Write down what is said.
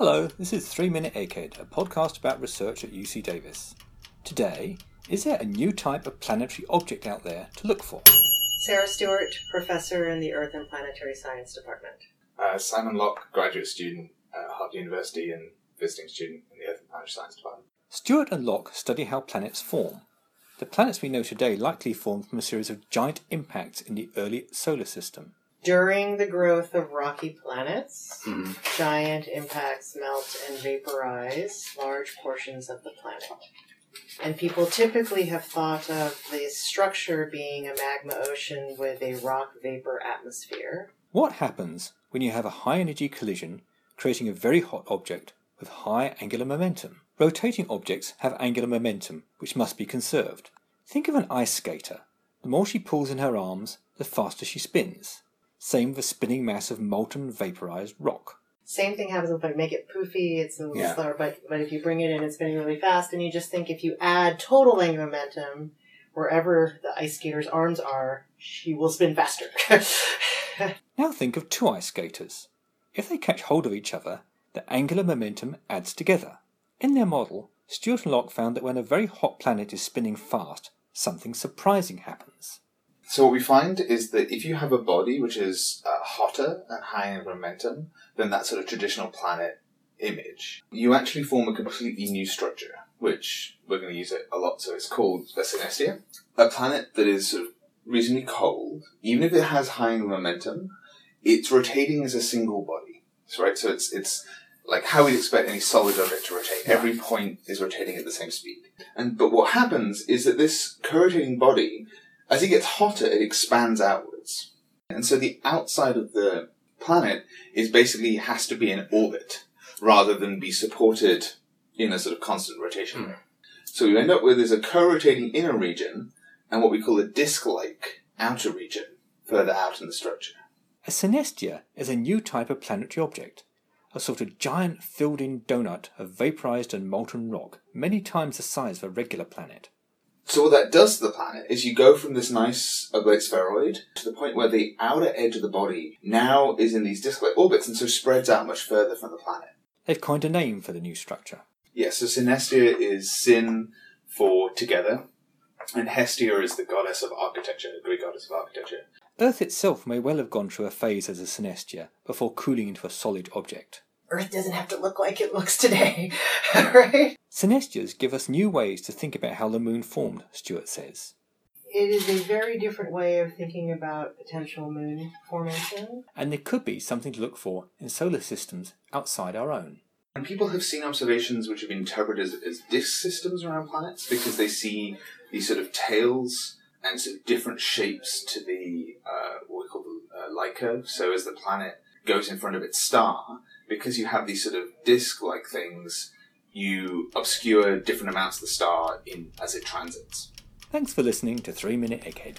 Hello, this is 3 Minute Egghead, a podcast about research at UC Davis. Today, is there a new type of planetary object out there to look for? Sarah Stewart, professor in the Earth and Planetary Science Department. Uh, Simon Lock, graduate student at Harvard University and visiting student in the Earth and Planetary Science Department. Stewart and Lock study how planets form. The planets we know today likely formed from a series of giant impacts in the early solar system. During the growth of rocky planets, Mhm. giant impacts melt and vaporize large portions of the planet. And people typically have thought of the structure being a magma ocean with a rock vapor atmosphere. What happens when you have a high energy collision creating a very hot object with high angular momentum? Rotating objects have angular momentum, which must be conserved. Think of an ice skater. The more she pulls in her arms, the faster she spins. Same with a spinning mass of molten vaporized rock. Same thing happens if I make it poofy, it's a little Yeah. slower, but, but if you bring it in, it's spinning really fast, and you just think if you add total angular momentum, wherever the ice skater's arms are, she will spin faster. Now think of two ice skaters. If they catch hold of each other, the angular momentum adds together. In their model, Stewart and Lock found that when a very hot planet is spinning fast, something surprising happens. So what we find is that if you have a body which is uh, hotter and higher in momentum than that sort of traditional planet image, you actually form a completely new structure, which we're going to use it a lot. So it's called a synestia, a planet that is sort of reasonably cold. Even if it has high momentum, it's rotating as a single body. So, right, so it's it's like how we'd expect any solid object to rotate. Every point is rotating at the same speed. And but what happens is that this co-rotating body as it gets hotter, it expands outwards. And so the outside of the planet is basically has to be in orbit rather than be supported in a sort of constant rotation rate. So you end up with is a co-rotating inner region and what we call a disk-like outer region further out in the structure. A synestia is a new type of planetary object, a sort of giant filled in donut of vaporized and molten rock, many times the size of a regular planet. So what that does to the planet is you go from this nice oblate spheroid to the point where the outer edge of the body now is in these disk-like orbits and so spreads out much further from the planet. They've coined a name for the new structure. Yeah, so Synestia is Syn for together, and Hestia is the goddess of architecture, the Greek goddess of architecture. Earth itself may well have gone through a phase as a synestia before cooling into a solid object. Earth doesn't have to look like it looks today, right? Synestias give us new ways to think about how the moon formed, Stewart says. It is a very different way of thinking about potential moon formation. And there could be something to look for in solar systems outside our own. And people have seen observations which have been interpreted as, as disk systems around planets because they see these sort of tails and sort of different shapes to the uh, what we call the uh, light curve. So as the planet goes in front of its star, because you have these sort of disk-like things, you obscure different amounts of the star in as it transits. Thanks for listening to 3 Minute Egghead.